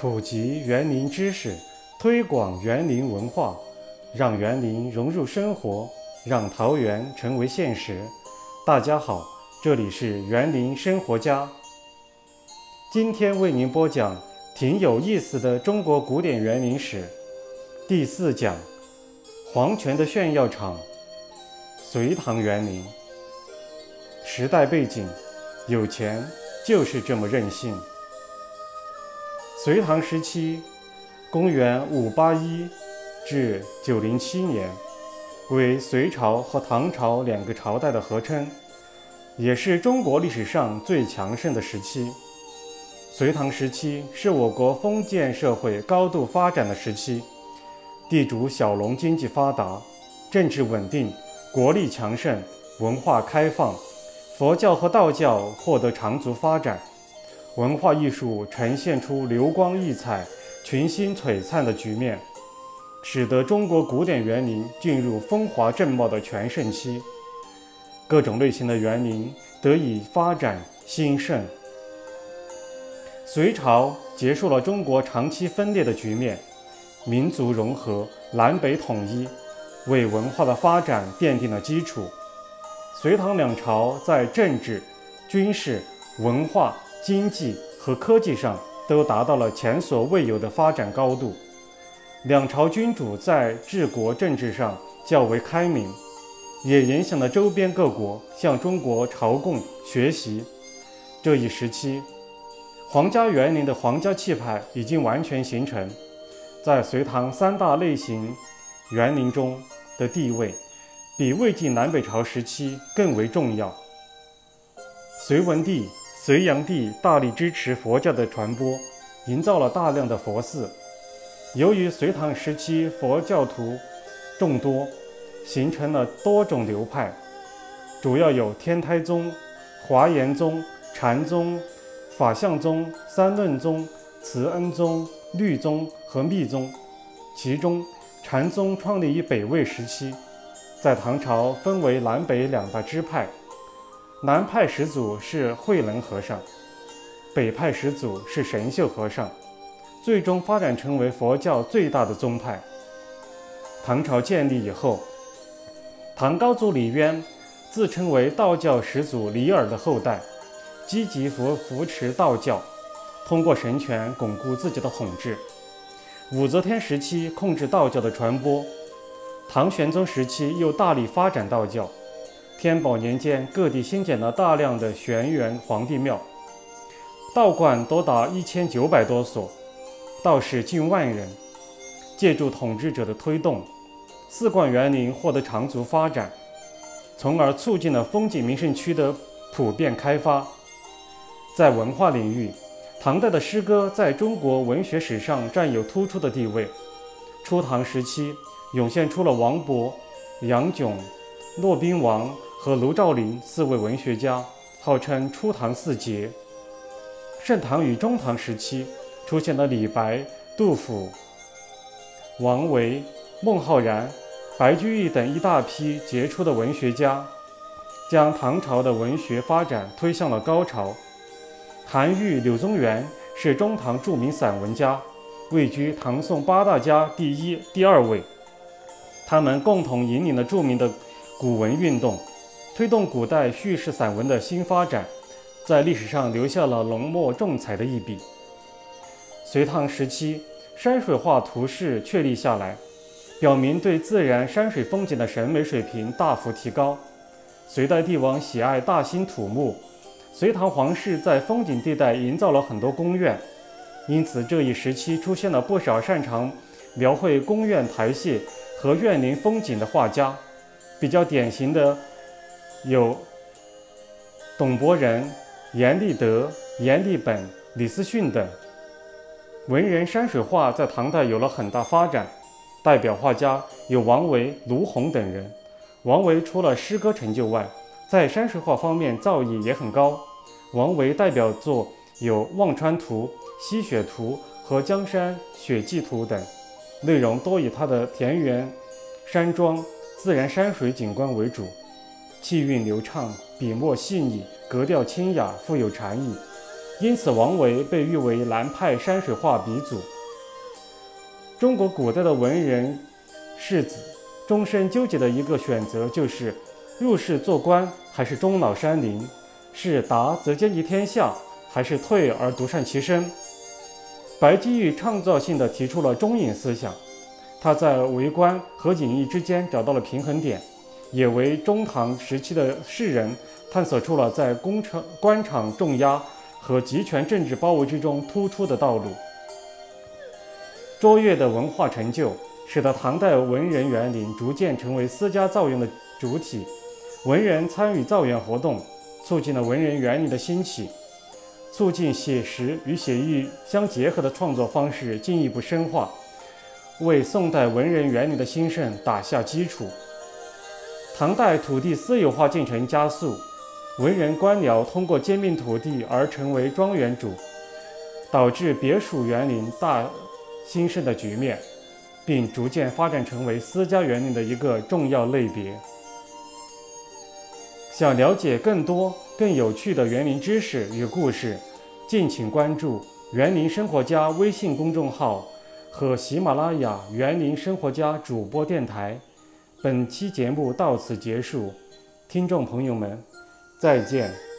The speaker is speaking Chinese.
普及园林知识，推广园林文化，让园林融入生活，让桃园成为现实。大家好，这里是园林生活家。今天为您播讲挺有意思的中国古典园林史第四讲：皇权的炫耀场——隋唐园林。时代背景：有钱就是这么任性。隋唐时期，公元五八一至九零七年，为隋朝和唐朝两个朝代的合称，也是中国历史上最强盛的时期。隋唐时期是我国封建社会高度发展的时期，地主小农经济发达，政治稳定，国力强盛，文化开放，佛教和道教获得长足发展。文化艺术呈现出流光溢彩、群星璀璨的局面，使得中国古典园林进入风华正茂的全盛期，各种类型的园林得以发展兴盛。隋朝结束了中国长期分裂的局面，民族融合、南北统一，为文化的发展奠定了基础。隋唐两朝在政治、军事、文化。经济和科技上都达到了前所未有的发展高度，两朝君主在治国政治上较为开明，也影响了周边各国向中国朝贡学习。这一时期，皇家园林的皇家气派已经完全形成，在隋唐三大类型园林中的地位，比魏晋南北朝时期更为重要。隋文帝。隋炀帝大力支持佛教的传播，营造了大量的佛寺。由于隋唐时期佛教徒众多，形成了多种流派，主要有天台宗、华严宗、禅宗、法相宗、三论宗、慈恩宗、律宗和密宗。其中，禅宗创立于北魏时期，在唐朝分为南北两大支派。南派始祖是慧能和尚，北派始祖是神秀和尚，最终发展成为佛教最大的宗派。唐朝建立以后，唐高祖李渊自称为道教始祖李耳的后代，积极扶扶持道教，通过神权巩固自己的统治。武则天时期控制道教的传播，唐玄宗时期又大力发展道教。天宝年间，各地新建了大量的玄元皇帝庙，道观多达一千九百多所，道士近万人。借助统治者的推动，寺观园林获得长足发展，从而促进了风景名胜区的普遍开发。在文化领域，唐代的诗歌在中国文学史上占有突出的地位。初唐时期，涌现出了王勃、杨炯、骆宾王。和卢照邻四位文学家号称初唐四杰。盛唐与中唐时期出现了李白、杜甫、王维、孟浩然、白居易等一大批杰出的文学家，将唐朝的文学发展推向了高潮。韩愈、柳宗元是中唐著名散文家，位居唐宋八大家第一、第二位。他们共同引领了著名的古文运动。推动古代叙事散文的新发展，在历史上留下了浓墨重彩的一笔。隋唐时期，山水画图式确立下来，表明对自然山水风景的审美水平大幅提高。隋代帝王喜爱大兴土木，隋唐皇室在风景地带营造了很多宫苑，因此这一时期出现了不少擅长描绘宫苑台榭和园林风景的画家，比较典型的。有董伯仁、阎立德、阎立本、李思训等文人山水画在唐代有了很大发展。代表画家有王维、卢洪等人。王维除了诗歌成就外，在山水画方面造诣也很高。王维代表作有《望川图》《溪雪图》和《江山雪霁图》等，内容多以他的田园、山庄、自然山水景观为主。气韵流畅，笔墨细腻，格调清雅，富有禅意。因此王维被誉为南派山水画鼻祖。中国古代的文人士子终身纠结的一个选择就是入仕做官还是终老山林，是达则兼济天下，还是退而独善其身。白居易创造性的提出了中隐思想，他在为官和隐逸之间找到了平衡点，也为中唐时期的士人探索出了在工程官场重压和集权政治包围之中突出的道路。卓越的文化成就，使得唐代文人园林逐渐成为私家造园的主体，文人参与造园活动，促进了文人园林的兴起。促进写实与写意相结合的创作方式进一步深化，为宋代文人园林的兴盛打下基础。唐代土地私有化进程加速，文人官僚通过兼并土地而成为庄园主，导致别墅园林大兴盛的局面，并逐渐发展成为私家园林的一个重要类别。想了解更多更有趣的园林知识与故事，敬请关注“园林生活家”微信公众号和喜马拉雅“园林生活家”主播电台。本期节目到此结束，听众朋友们，再见。